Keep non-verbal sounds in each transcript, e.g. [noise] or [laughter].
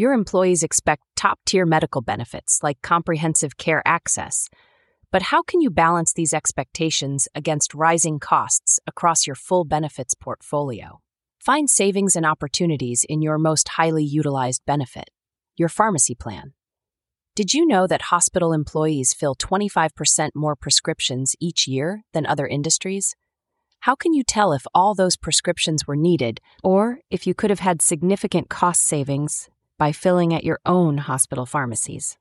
Your employees expect top tier medical benefits like comprehensive care access. But how can you balance these expectations against rising costs across your full benefits portfolio? Find savings and opportunities in your most highly utilized benefit, your pharmacy plan. Did you know that hospital employees fill 25% more prescriptions each year than other industries? How can you tell if all those prescriptions were needed or if you could have had significant cost savings by filling at your own hospital pharmacies?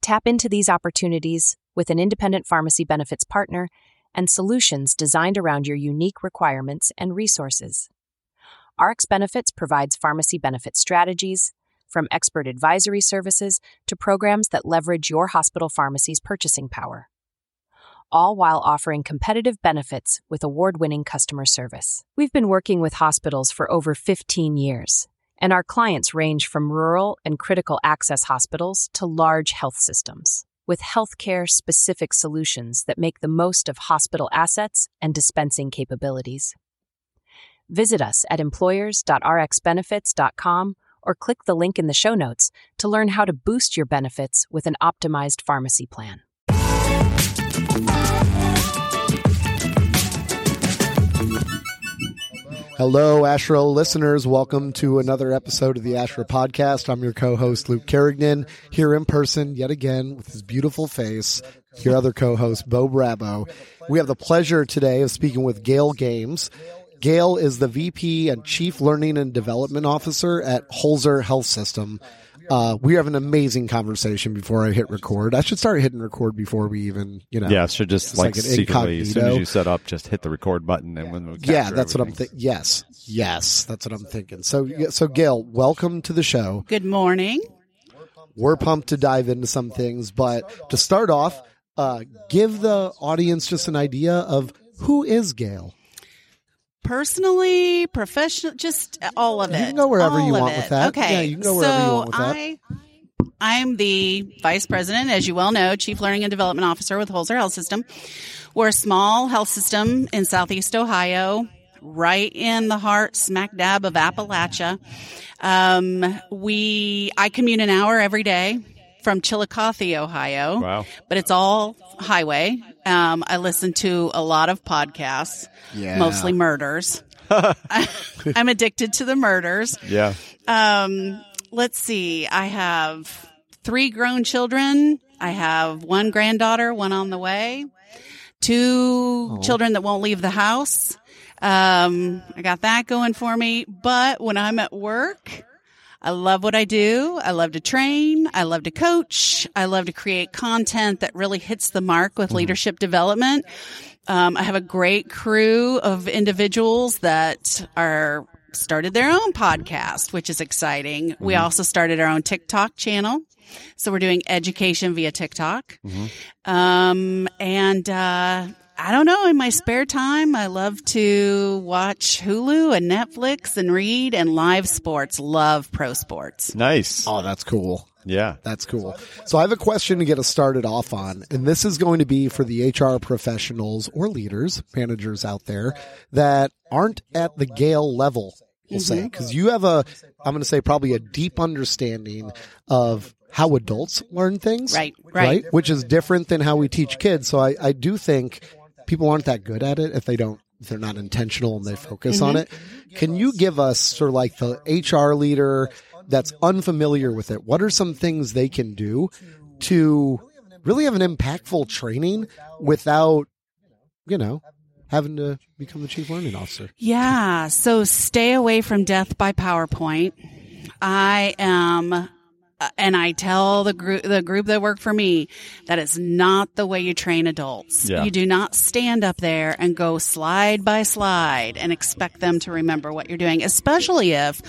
Tap into these opportunities with an independent pharmacy benefits partner and solutions designed around your unique requirements and resources. RX Benefits provides pharmacy benefit strategies, from expert advisory services to programs that leverage your hospital pharmacy's purchasing power all while offering competitive benefits with award winning customer service. We've been working with hospitals for over 15 years, and our clients range from rural and critical access hospitals to large health systems. With healthcare specific solutions that make the most of hospital assets and dispensing capabilities. Visit us at employers.rxbenefits.com or click the link in the show notes to learn how to boost your benefits with an optimized pharmacy plan. Hello, ASHHRA listeners. Welcome to another episode of the ASHHRA podcast. I'm your co-host, Luke Kerrigan, here in person yet again with his beautiful face. Your other co-host, Bo Brabo. We have the pleasure today of speaking with Gail Games. Gail is the VP and Chief Learning and Development Officer at Holzer Health System. Uh, we have an amazing conversation before I hit record. I should start hitting record before we even, you know. Yeah, should just like, like secretly, as soon as you set up, just hit the record button and when we Yeah, that's everything. what I'm thinking. Yes, yes, that's what I'm thinking. So, so Gail, welcome to the show. Good morning. We're pumped to dive into some things, but to start off, uh, give the audience just an idea of who is Gail personally, professional, just all of it. You can go wherever all you want it. with that. Okay. Yeah, you can go wherever so you want with that. I, I'm the vice president, as you well know, chief learning and development officer with Holzer Health System. We're a small health system in southeast Ohio, right in the heart, smack dab of Appalachia. Um, we, I commute an hour every day from Chillicothe, Ohio. Wow. But it's all highway. Um, I listen to a lot of podcasts, Yeah. mostly murders. [laughs] [laughs] I'm addicted to the murders. Yeah. Um, let's see. I have three grown children. I have one granddaughter, one on the way, two children that won't leave the house. Um, I got that going for me. But when I'm at work, I love what I do. I love to train. I love to coach. I love to create content that really hits the mark with leadership development. Um, I have a great crew of individuals that are started their own podcast, which is exciting. We also started our own TikTok channel. So we're doing education via TikTok. Um, and, uh, I don't know. In my spare time, I love to watch Hulu and Netflix and read and live sports. Love pro sports. Nice. Oh, that's cool. Yeah. That's cool. So I have a question to get us started off on, and this is going to be for the HR professionals or leaders, managers out there that aren't at the Gail level, we'll say, mm-hmm. because you have a, I'm going to say probably a deep understanding of how adults learn things. Right, right. Which is different than how we teach kids. So I, I do think people aren't that good at it if they don't, if they're not intentional and they focus on mm-hmm. it. Can you give us sort of like the HR leader that's unfamiliar with it? What are some things they can do to really have an impactful training without, you know, having to become the chief learning officer? Yeah. So stay away from death by PowerPoint. I am, Uh, and I tell the group, the group that work for me that it's not the way you train adults. Yeah. You do not stand up there and go slide by slide and expect them to remember what you're doing, especially if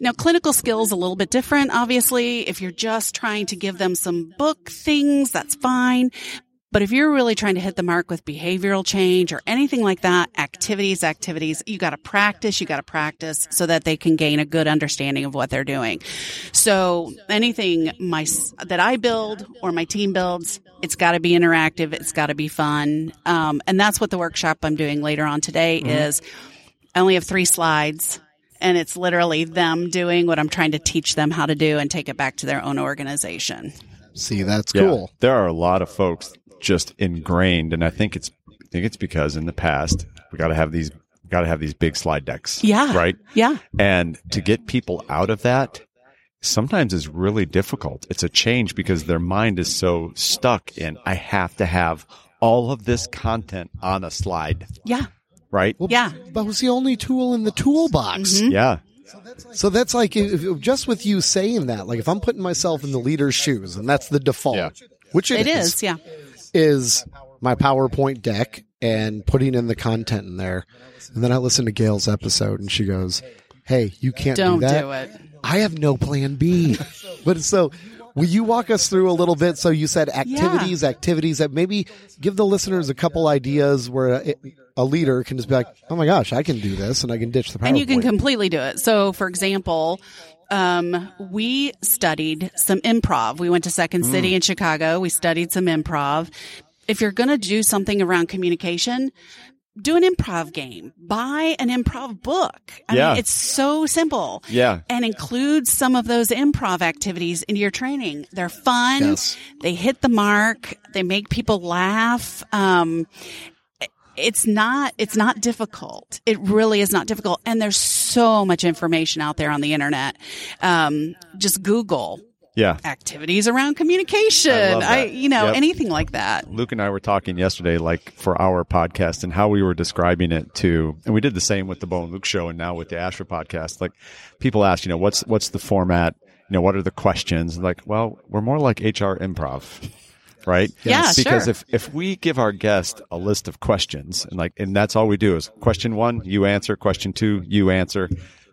now, clinical skills a little bit different, obviously. If you're just trying to give them some book things, that's fine. But if you're really trying to hit the mark with behavioral change or anything like that, activities, activities, you got to practice, you got to practice so that they can gain a good understanding of what they're doing. So anything my, that I build or my team builds, it's got to be interactive. It's got to be fun. Um, and that's what the workshop I'm doing later on today is I only have three slides and it's literally them doing what I'm trying to teach them how to do and take it back to their own organization. See, that's Yeah. cool. There are a lot of folks just ingrained, and I think it's I think it's because in the past we got to have these got to have these big slide decks. Yeah. Right. Yeah. And to get people out of that sometimes is really difficult. It's a change because their mind is so stuck in I have to have all of this content on a slide. Yeah. Right. Well, Yeah. But it was the only tool in the toolbox. Mm-hmm. Yeah. So that's like if, if- just with you saying that, like if I'm putting myself in the leader's shoes, and that's the default, Yeah. which It is. Yeah. Is my PowerPoint deck and putting in the content in there. And then I listen to Gail's episode, and she goes, "Hey, you can't Don't do that. do it. I have no plan B." [laughs] but so. Will you walk us through a little bit? So you said activities, activities that maybe give the listeners a couple ideas where a, a leader can just be like, "Oh my gosh, I can do this, and I can ditch the PowerPoint." And you can completely do it. So, for example, um, we studied some improv. We went to Second Mm. City in Chicago. We studied some improv. If you're going to do something around communication, do an improv game. Buy an improv book. I Yeah. mean, it's so simple. Yeah. And include some of those improv activities into your training. They're fun. Yes. They hit the mark. They make people laugh. Um, it's not it's not difficult it really is not difficult and there's so much information out there on the internet um, just google Yeah. activities around communication I that. you know Yep. anything like that Luke and I were talking yesterday, like for our podcast, and how we were describing it to, and we did the same with the Bo and Luke show, and now with the ASHHRA podcast. Like, people ask, you know, what's what's the format? You know, what are the questions? Like, well, we're more like HR improv, right? Yeah, Because sure. if if we give our guest a list of questions, and like, and that's all we do is question one, you answer. Question two, you answer.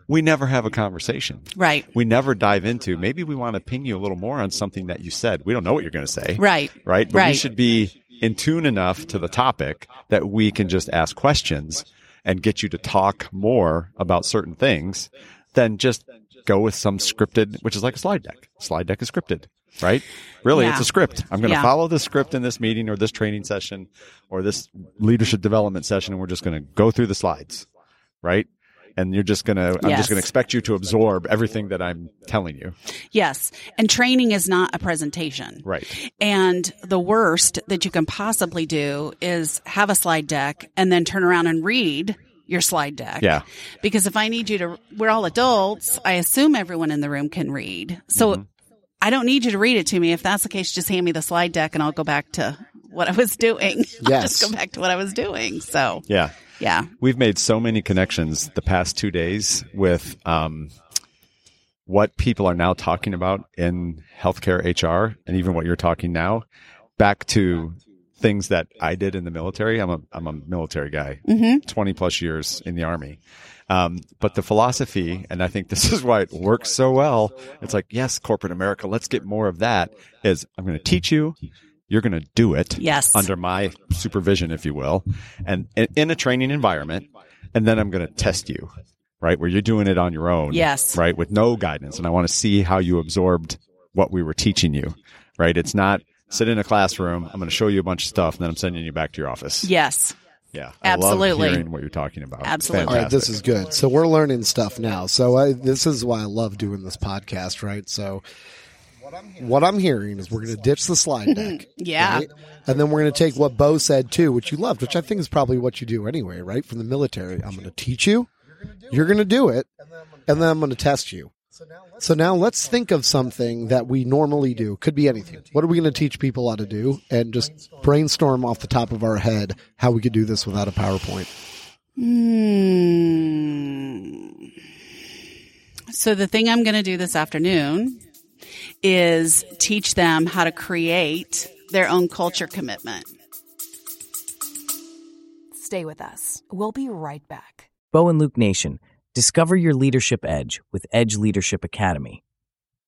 We never have a conversation. right We never dive into. Maybe we want to ping you a little more on something that you said. We don't know what you're going to say right right? But we should be in tune enough to the topic that we can just ask questions and get you to talk more about certain things than just go with some scripted, which is like a slide deck. Slide deck is scripted, right? Really, Yeah. it's a script. I'm going to Yeah. follow the script in this meeting or this training session or this leadership development session, and we're just going to go through the slides, right? And you're just going to, I'm just going to expect you to absorb everything that I'm telling you. yes and training is not a presentation Right. And the worst that you can possibly do is have a slide deck and then turn around and read your slide deck. Yeah. Because if I need you to, we're all adults. I assume everyone in the room can read. So Mm-hmm. I don't need you to read it to me. If that's the case, just hand me the slide deck and I'll go back to what I was doing. [laughs] I'll just go back to what I was doing. So Yeah. yeah. We've made so many connections the past two days with um, what people are now talking about in healthcare HR, and even what you're talking now, back to things that I did in the military. I'm a I'm a military guy, twenty plus years in the army. Um, but the philosophy, and I think [laughs] this is why it works so well. It's like, yes, corporate America, let's get more of that. Is I'm going to teach you, you're going to do it, Yes. under my supervision, if you will, and in, in a training environment, and then I'm going to test you, right, where you're doing it on your own, Yes. right, with no guidance, and I want to see how you absorbed what we were teaching you, right? It's not sit in a classroom. I'm going to show you a bunch of stuff, and then I'm sending you back to your office. Yes. Yeah, I love Absolutely. hearing what you're talking about. Absolutely. All right, this is good. So we're learning stuff now. So I, this is why I love doing this podcast, right? So what I'm hearing is we're going to ditch the slide deck. [laughs] Yeah. right? And then we're going to take what Bo said too, which you loved, which I think is probably what you do anyway, right? From the military. I'm going to teach you. You're going to do it. And then I'm going to test you. So now let's think of something that we normally do. Could be anything. What are we going to teach people how to do? And just brainstorm off the top of our head how we could do this without a PowerPoint. Hmm. So the thing I'm going to do this afternoon is teach them how to create their own culture commitment. Stay with us. We'll be right back. Bo and Luke Nation, discover your leadership edge with Edge Leadership Academy.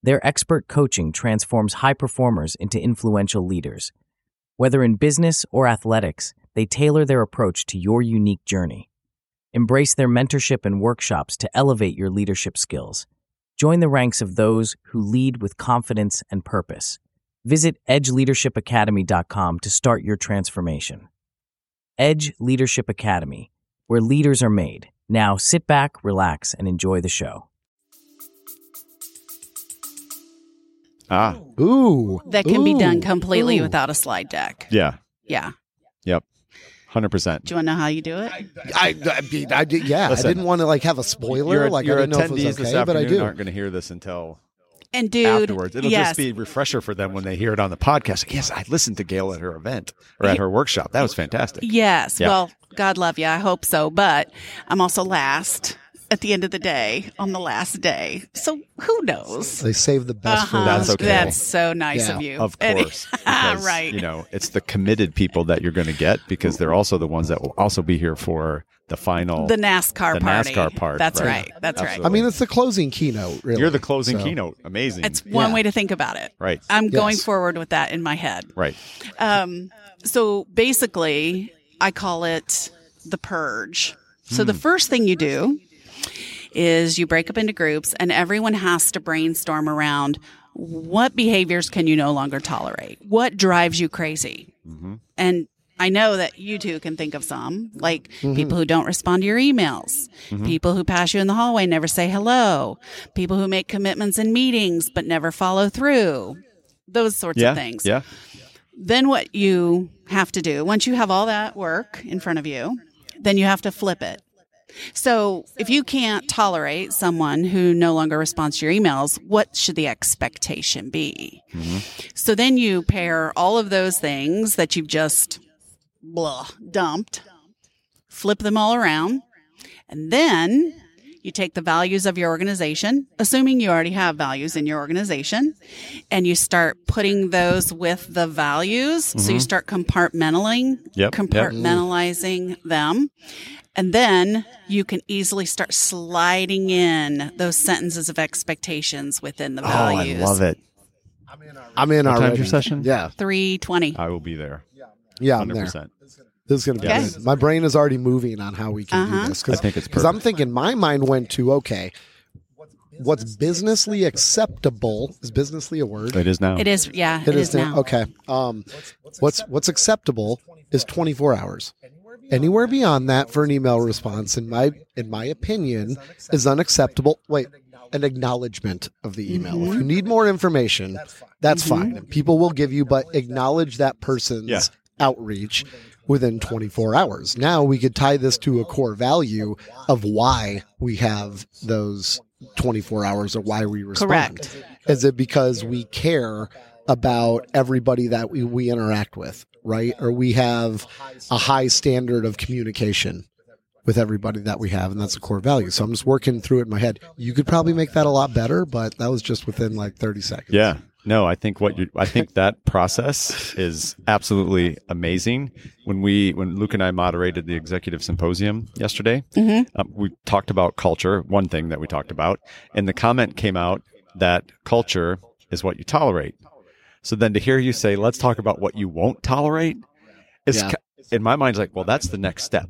Their expert coaching transforms high performers into influential leaders. Whether in business or athletics, they tailor their approach to your unique journey. Embrace their mentorship and workshops to elevate your leadership skills. Join the ranks of those who lead with confidence and purpose. Visit edgeleadershipacademy.com to start your transformation. Edge Leadership Academy, where leaders are made Now sit back, relax, and enjoy the show. Ah, Ooh. That can be done completely Ooh. without a slide deck. yeah. Yeah. Yep. 100%. Do you want to know how you do it? I, I, mean, I did, yeah, Listen. I didn't want to like have a spoiler. Your, like your I didn't know if it attendees was this okay, but I afternoon do. aren't going to hear this until And dude, afterwards. It'll yes. just be a refresher for them when they hear it on the podcast. Like, yes, I listened to Gail at her event or at her workshop. That was fantastic. Yes. Yeah. Well, God love you. I hope so. But I'm also last at the end of the day on the last day. So who knows? They saved the best for Uh-huh. That's okay. That's so nice Yeah. of you. Of course. [laughs] because, right. You know, it's the committed people that you're going to get because they're also the ones that will also be here for the final. the NASCAR The party. NASCAR part, That's right. right. That's right. I mean, it's the closing keynote. Really, You're the closing So- keynote. Amazing. It's one Yeah. way to think about it. right. I'm going forward with that in my head. Right. Um, so basically, I call it the purge. So Hmm. the first thing you do is you break up into groups, and everyone has to brainstorm around what behaviors can you no longer tolerate? What drives you crazy? Mm-hmm. And I know that you two can think of some, like people who don't respond to your emails, Mm-hmm. people who pass you in the hallway, never say hello, people who make commitments in meetings but never follow through, those sorts Yeah. of things Yeah. then what you have to do once you have all that work in front of you then you have to flip it so if you can't tolerate someone who no longer responds to your emails what should the expectation be? Mm-hmm. So then you pair all of those things that you've just blah dumped flip them all around and then you take the values of your organization, assuming you already have values in your organization, and you start putting those with the values. So you mm-hmm. start compartmentalizing, Yep, yep. compartmentalizing them. And then you can easily start sliding in those sentences of expectations within the oh, values. Oh, values. I love it. I'm in What time's already. your session? Yeah, 320. I will be there. yeah, I'm there. 100%. This is going to be Okay. good. My brain is already moving on how we can Uh-huh. do this. I think it's because I'm thinking my mind went to okay, what's businessly acceptable is businessly a word. It is now. It is, yeah, It is now. Okay. Um, what's what's acceptable is 24 hours. Anywhere beyond that for an email response, in my in my opinion, is unacceptable. Wait, an acknowledgement of the email. If you need more information, that's fine. And people will give you, but acknowledge that person's Yeah. outreach within 24 hours. Now we could tie this to a core value of why we have those 24 hours or why we respond. Correct. Is it because we care about everybody that we, we interact with, right? Or we have a high standard of communication with everybody that we have, and that's a core value. So I'm just working through it in my head. You could probably make that a lot better, but that was just within like 30 seconds. Yeah. No, I think what you I think that process is absolutely amazing. When we when Luke and I moderated the executive symposium yesterday, um, we talked about culture. One thing that we talked about, and the comment came out that culture is what you tolerate. So then to hear you say, "Let's talk about what you won't tolerate," is Yeah. in my mind like, well, that's the next step,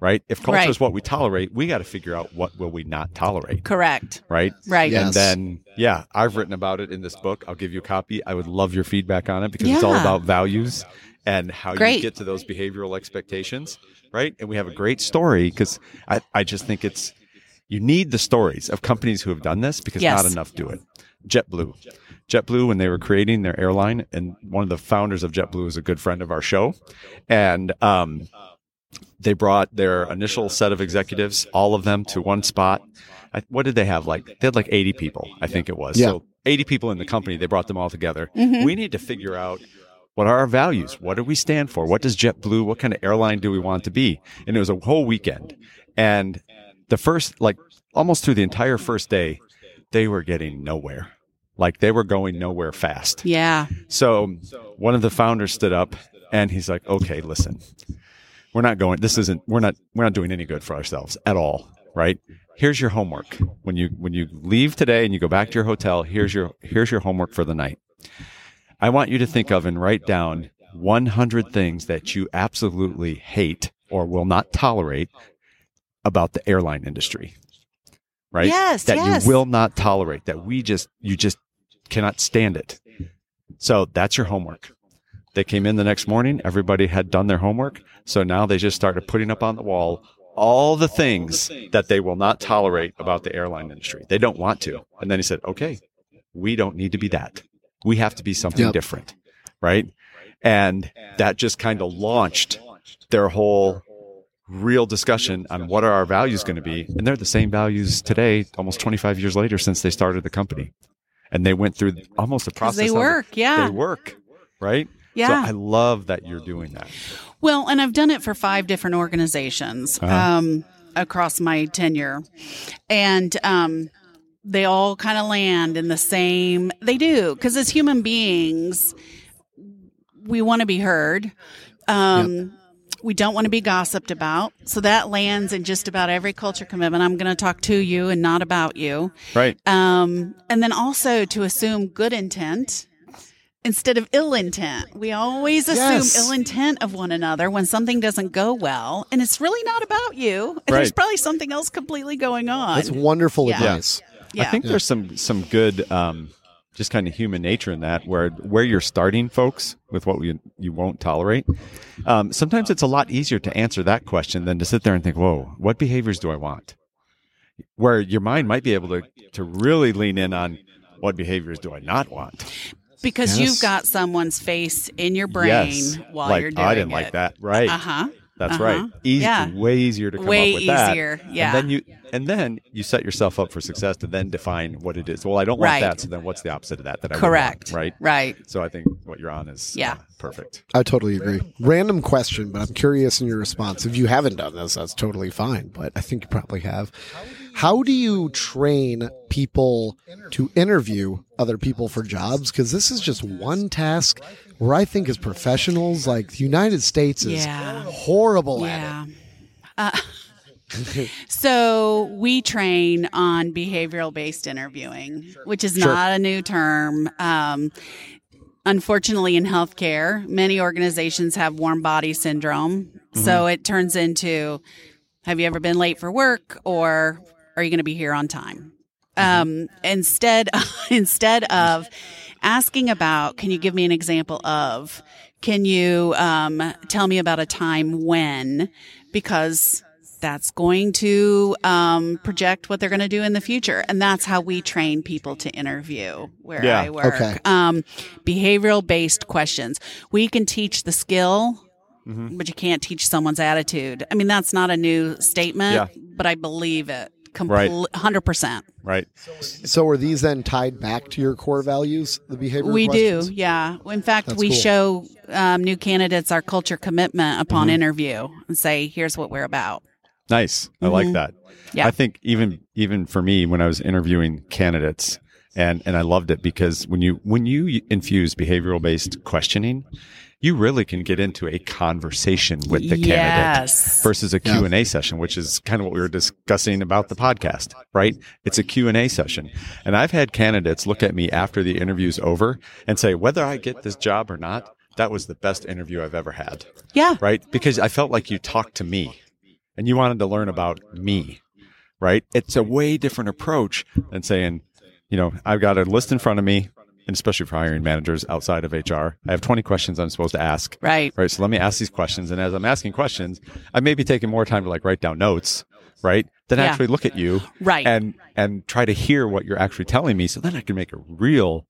right? If culture Right. is what we tolerate, we got to figure out what will we not tolerate, Correct. right? Right. Yeah. And then, yeah, I've written about it in this book. I'll give you a copy. I would love your feedback on it because it's all about values and how Great. you get to those behavioral expectations, right? And we have a great story because I, I just think it's, you need the stories of companies who have done this because Yes. not enough do it. JetBlue. JetBlue, when they were creating their airline, and one of the founders of JetBlue is a good friend of our show. And, um, they brought their initial set of executives, all of them to one spot. I, what did they have? Like they had like 80 people, I think it was. Yeah. So 80 people in the company, they brought them all together. Mm-hmm. We need to figure out what are our values? What do we stand for? What does JetBlue, what kind of airline do we want to be? And it was a whole weekend. And the first, like almost through the entire first day, they were getting nowhere. Like they were going nowhere fast. Yeah. So one of the founders stood up and he's like, okay, listen, we're not going, this isn't, we're not, we're not doing any good for ourselves at all. Right. Here's your homework. When you, when you leave today and you go back to your hotel, here's your, here's your homework for the night. I want you to think of and write down 100 things that you absolutely hate or will not tolerate about the airline industry. Right? Yes, That yes. you will not tolerate, that we just, you just cannot stand it. So that's your homework. They came in the next morning. Everybody had done their homework. So now they just started putting up on the wall all the things that they will not tolerate about the airline industry. They don't want to. And then he said, okay, we don't need to be that. We have to be something Yep. different. Right. And that just kind of launched their whole real discussion on what are our values going to be. And they're the same values today, almost 25 years later since they started the company. And they went through almost a 'Cause process. they of- work, yeah. They work. Right. Yeah. So I love that you're doing that. Well, and I've done it for five different organizations Uh-huh. um, across my tenure, and um, they all kind of land in the same. They do because as human beings, we want to be heard. Um, We don't want to be gossiped about, so that lands in just about every culture commitment. I'm going to talk to you and not about you. Right. Um, and then also to assume good intent instead of ill intent. We always assume Yes. ill intent of one another when something doesn't go well, and it's really not about you. And [laughs] There's probably something else completely going on. That's wonderful Yeah. advice. yeah. I think there's some some good um, just kind of human nature in that where where you're starting folks with what we, you won't tolerate. Um, sometimes it's a lot easier to answer that question than to sit there and think, "Whoa, what behaviors do I want?" Where your mind might be able to to really lean in on what behaviors do I not want. Because Yes. you've got someone's face in your brain yes, while like you're doing it. I didn't it. like that. Right. Uh huh. That's Uh-huh. right. Easy, Yeah. way easier to come Way up with that. easier, yeah. And then you and then you set yourself up for success to then define what it is. Well, I don't want Right. that. So then what's the opposite of that? That I would Correct. want, right. Right. So I think what you're on is Yeah. uh, perfect. I totally agree. Random question, but I'm curious in your response. If you haven't done this, that's totally fine, but I think you probably have. How do you train people to interview other people for jobs? Because this is just one task where I think as professionals, like the United States is Yeah. horrible at it. Uh, [laughs] so we train on behavioral based interviewing, which is Sure. not a new term. Um, unfortunately, in healthcare, many organizations have warm body syndrome. So it turns into have you ever been late for work or are you going to be here on time? Um, instead, [laughs] instead of asking about, can you give me an example of, can you um, tell me about a time when, because that's going to um, project what they're going to do in the future. And that's how we train people to interview where Yeah. I work. Okay. Um, behavioral based questions. We can teach the skill, Mm-hmm. but you can't teach someone's attitude. I mean, that's not a new statement, Yeah. but I believe it. Right. 100%. Right. So are these then tied back to your core values, the behavior We questions? do, yeah. In fact, That's we cool. show um, new candidates our culture commitment upon Mm-hmm. interview and say, here's what we're about. Nice. I like that. Mm-hmm. Yeah. I think even even for me when I was interviewing candidates and and I loved it because when you when you infuse behavioral based questioning, you really can get into a conversation with the Yes. candidate versus a Q&A session, which is kind of what we were discussing about the podcast, right? It's a Q&A session. And I've had candidates look at me after the interview's over and say whether I get this job or not, that was the best interview I've ever had Yeah. right? Because I felt like you talked to me and you wanted to learn about me, right? It's a way different approach than saying, you know, I've got a list in front of me, and especially for hiring managers outside of HR, I have 20 questions I'm supposed to ask. Right. Right. So let me ask these questions. And as I'm asking questions, I may be taking more time to like write down notes, right? Than Yeah. actually look at you. Right. And, and try to hear what you're actually telling me. So then I can make a real,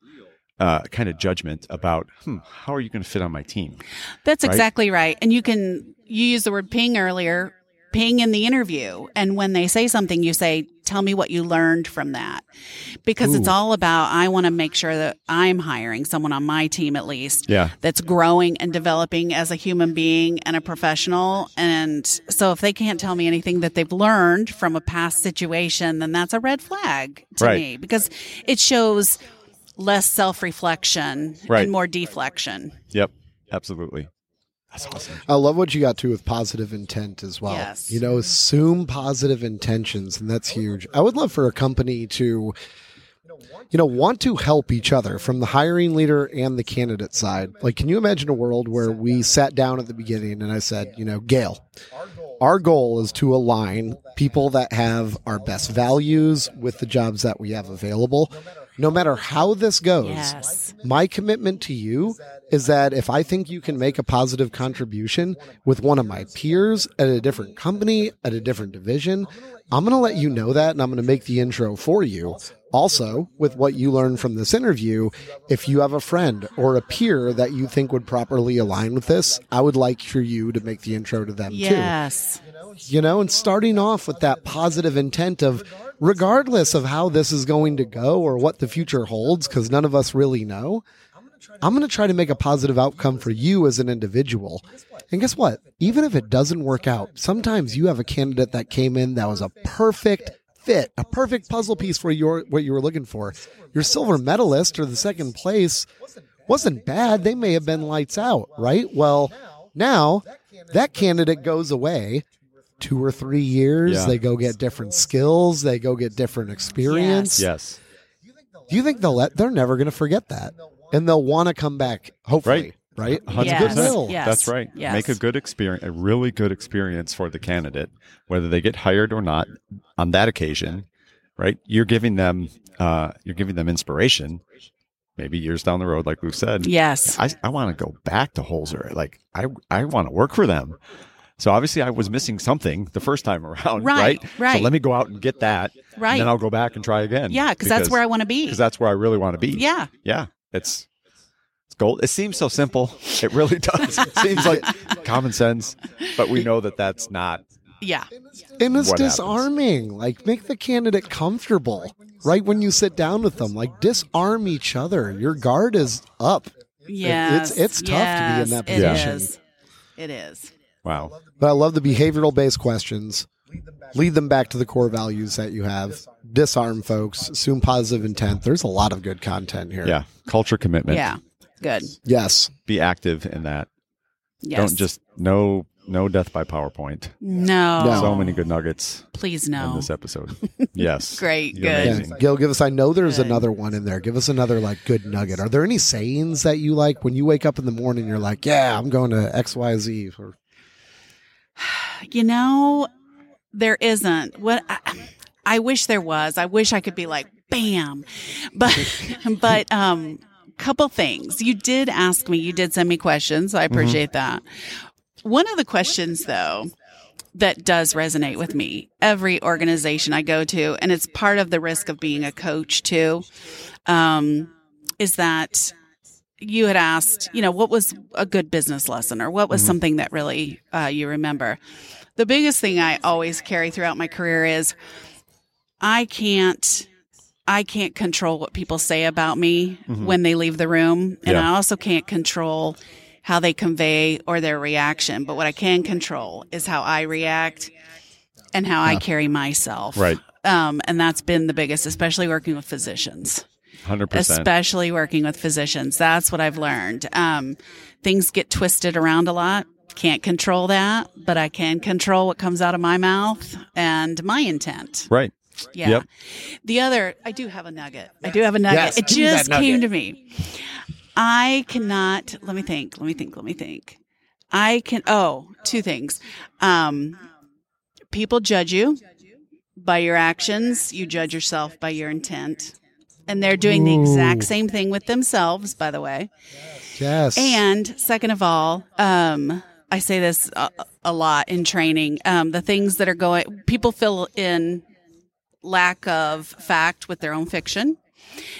uh, kind of judgment about, hmm, how are you going to fit on my team? That's Right? exactly right. And you can, you used the word ping earlier, ping in the interview. And when they say something, you say, tell me what you learned from that. Because it's all about, I want to make sure that I'm hiring someone on my team at least Yeah. that's growing and developing as a human being and a professional. And so if they can't tell me anything that they've learned from a past situation, then that's a red flag to Right. me because it shows less self reflection Right. and more deflection. Yep. Absolutely. That's awesome. I love what you got to with positive intent as well. Yes. You know, assume positive intentions, and that's huge. I would love for a company to, you know, want to help each other from the hiring leader and the candidate side. Like, can you imagine a world where we sat down at the beginning and I said, you know, Gail, our goal is to align people that have our best values with the jobs that we have available. No matter how this goes, Yes. my commitment to you is that if I think you can make a positive contribution with one of my peers at a different company, at a different division, I'm going to let you know that and I'm going to make the intro for you. Also, with what you learned from this interview, if you have a friend or a peer that you think would properly align with this, I would like for you to make the intro to them too Yes. you know, and starting off with that positive intent of regardless of how this is going to go or what the future holds, because none of us really know, I'm going to try to make a positive outcome for you as an individual. And guess what? Even if it doesn't work out, sometimes you have a candidate that came in that was a perfect fit, a perfect puzzle piece for your what you were looking for. Your silver medalist or the second place wasn't bad. They may have been lights out, right? Well, now that candidate goes away two or three years. Yeah. They go get different skills. They go get different experience. Yes. Do you think they'll let? They're never going to forget that, and they'll want to come back. Hopefully, right? Hundred Yes. percent. Yes. That's right. Yes. Make a good experience, a really good experience for the candidate, whether they get hired or not. On that occasion, right? You're giving them, uh, you're giving them inspiration. Maybe years down the road, like we've said. Yes. I, I want to go back to Holzer. Like I, I want to work for them. So obviously, I was missing something the first time around, Right, right? right. So let me go out and get that, Right. And then I'll go back and try again. Yeah, because that's where I want to be. because that's where I really want to be. Yeah. yeah. It's it's gold. It seems so simple. It really does. it seems like common sense, but we know that that's not. Yeah. And it's What happens? disarming. Like make the candidate comfortable. Right when you sit down with them, like disarm each other. Your guard is up. Yes. it's it's tough to be in that position. It is. It is. Wow. But I love the behavioral based questions. Lead them back to the core values that you have. Disarm folks. Assume positive intent. There's a lot of good content here. Yeah. Culture commitment. Yeah. Good. Yes. Be active in that. Yes. Don't just no no death by PowerPoint. No. No. So many good nuggets Please no. in no. this episode. [laughs] Yes. Great, You're good. Yeah. Gail, give us. I know there's Good. another one in there. Give us another like good nugget. Are there any sayings that you like when you wake up in the morning? You're like, yeah, I'm going to X Y Z. Or [sighs] You know, there isn't. What I, I wish there was. I wish I could be like, bam. But, [laughs] but, um, couple things. You did ask me, you did send me questions. I appreciate that. One of the questions though, that does resonate with me, every organization I go to, and it's part of the risk of being a coach too, um, is that you had asked, you know, what was a good business lesson or what was something that really uh, you remember? The biggest thing I always carry throughout my career is I can't. I can't control what people say about me when they leave the room. And Yeah. I also can't control how they convey or their reaction. But what I can control is how I react and how I carry myself. Right. Um, and that's been the biggest, especially working with physicians Hundred percent. especially working with physicians. That's what I've learned. Um, things get twisted around a lot. Can't control that, but I can control what comes out of my mouth and my intent. Right. Yeah. Yep. The other, I do have a nugget. I do have a nugget. Yes, it give me that just nugget. came to me. I cannot, let me think, let me think, let me think. I can, oh, two things. Um, people judge you by your actions. You judge yourself by your intent. And they're doing the exact same thing with themselves, by the way. yes. And second of all, um, I say this a, a lot in training. Um, the things that are going, people fill in lack of fact with their own fiction.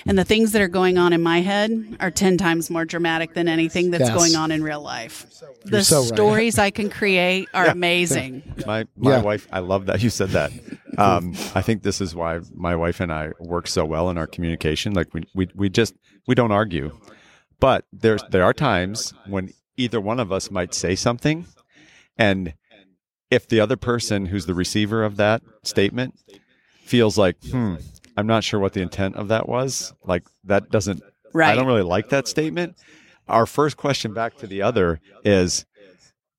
And the things that are going on in my head are 10 times more dramatic than anything that's Yes. going on in real life. The You're so right. stories I can create are [laughs] amazing. My my Yeah. wife, I love that you said that. Um, I think this is why my wife and I work so well in our communication. Like we we we just we don't argue, but there's there are times when either one of us might say something, and if the other person who's the receiver of that statement feels like, hmm, I'm not sure what the intent of that was, like that doesn't Right. I don't really like that statement. Our first question back to the other is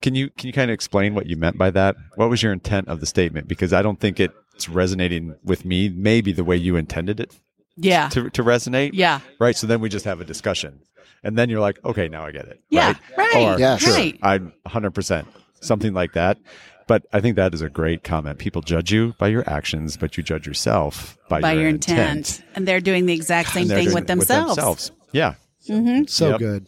can you can you kind of explain what you meant by that? What was your intent of the statement? Because I don't think it's resonating with me maybe the way you intended it Yeah. to, to resonate. Yeah. Right. So then we just have a discussion. And then you're like, okay, now I get it. Yeah. Right. Right. Or, Yeah, sure, right. I 100%. Something like that. But I think that is a great comment. People judge you by your actions, but you judge yourself by, By your, your intent. And they're doing the exact same And they're thing with themselves. Yeah. so Yep. good.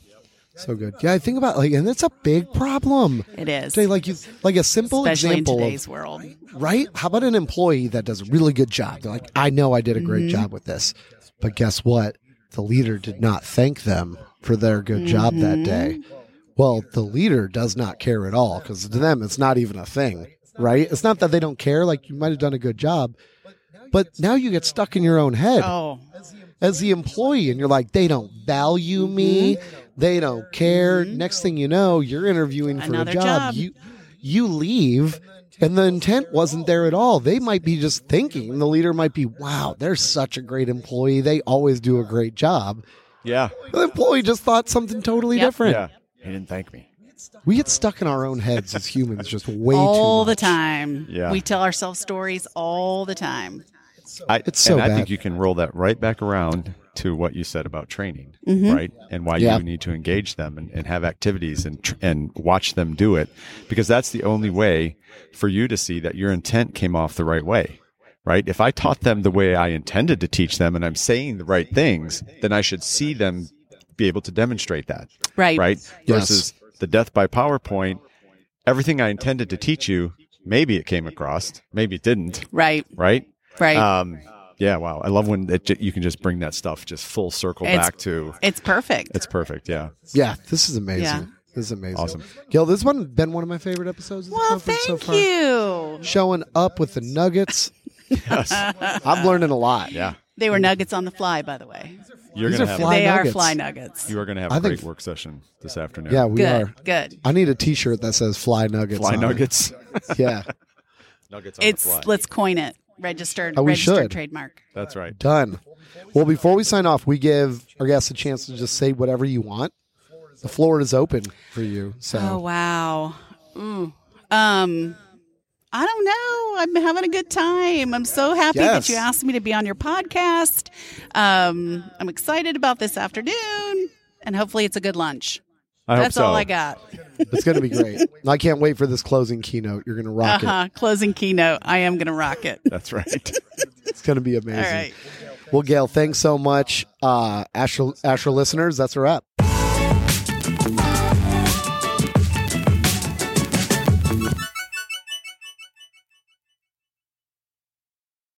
So good. Yeah, I think about like, and it's a big problem. It is. Say like you like a simple Especially in example today's of world. right. How about an employee that does a really good job? They're like, I know I did a great Mm-hmm. job with this, but guess what? The leader did not thank them for their good job that Mm-hmm. day. Well, the leader does not care at all because to them it's not even a thing, right? It's not that they don't care. Like you might have done a good job, but now you get stuck in your own head Oh, as the employee and you're like they don't value me Mm-hmm. they don't care next thing you know you're interviewing for Another a job. job. you you leave and the intent wasn't there at all they might be just thinking the leader might be wow they're such a great employee they always do a great job Yeah. the employee just thought something totally Yep. different Yeah. He didn't thank me. we get stuck in our own heads as humans just way too all too the much. time. Yeah. We tell ourselves stories all the time. I, It's so and I bad. think you can roll that right back around to what you said about training, Mm-hmm. right? And why Yeah. you need to engage them and, and have activities and tr- and watch them do it, because that's the only way for you to see that your intent came off the right way, right? If I taught them the way I intended to teach them, and I'm saying the right things, then I should see them be able to demonstrate that, Right. right? Yes. Versus the death by PowerPoint, everything I intended to teach you, maybe it came across, maybe it didn't, Right. right? Right. Um, yeah, wow. I love when it, you can just bring that stuff just full circle It's- back to. it's perfect. It's perfect. Yeah. yeah this is amazing Yeah. this is amazing Awesome. Gail, this one been one of my favorite episodes of the well, conference so thank you. showing up with the nuggets. Yes. [laughs] I'm learning a lot. Yeah. They were nuggets on the fly, by the way. You're These gonna are have. fly they are fly nuggets. You are gonna have I a great think- work session this afternoon. Yeah, we good. are. Good. I need a T-shirt that says "Fly Nuggets." Fly on it. nuggets. [laughs] Yeah, nuggets on It's the fly. let's coin it. Registered. Oh, we registered should. trademark. That's right. done. Well, before we sign off, we give our guests a chance to just say whatever you want. The floor is open for you. So Oh wow. Ooh. Um I don't know. I'm having a good time. I'm so happy Yes. that you asked me to be on your podcast. Um, I'm excited about this afternoon, and hopefully it's a good lunch. I hope That's so. all I got. it's going to be great. I can't wait for this closing keynote. You're going to rock Uh huh. Closing keynote. I am going to rock it. That's right. It's going to be amazing. All right. Well, Gail, thanks so much. Uh, ASHHRA listeners, that's a wrap.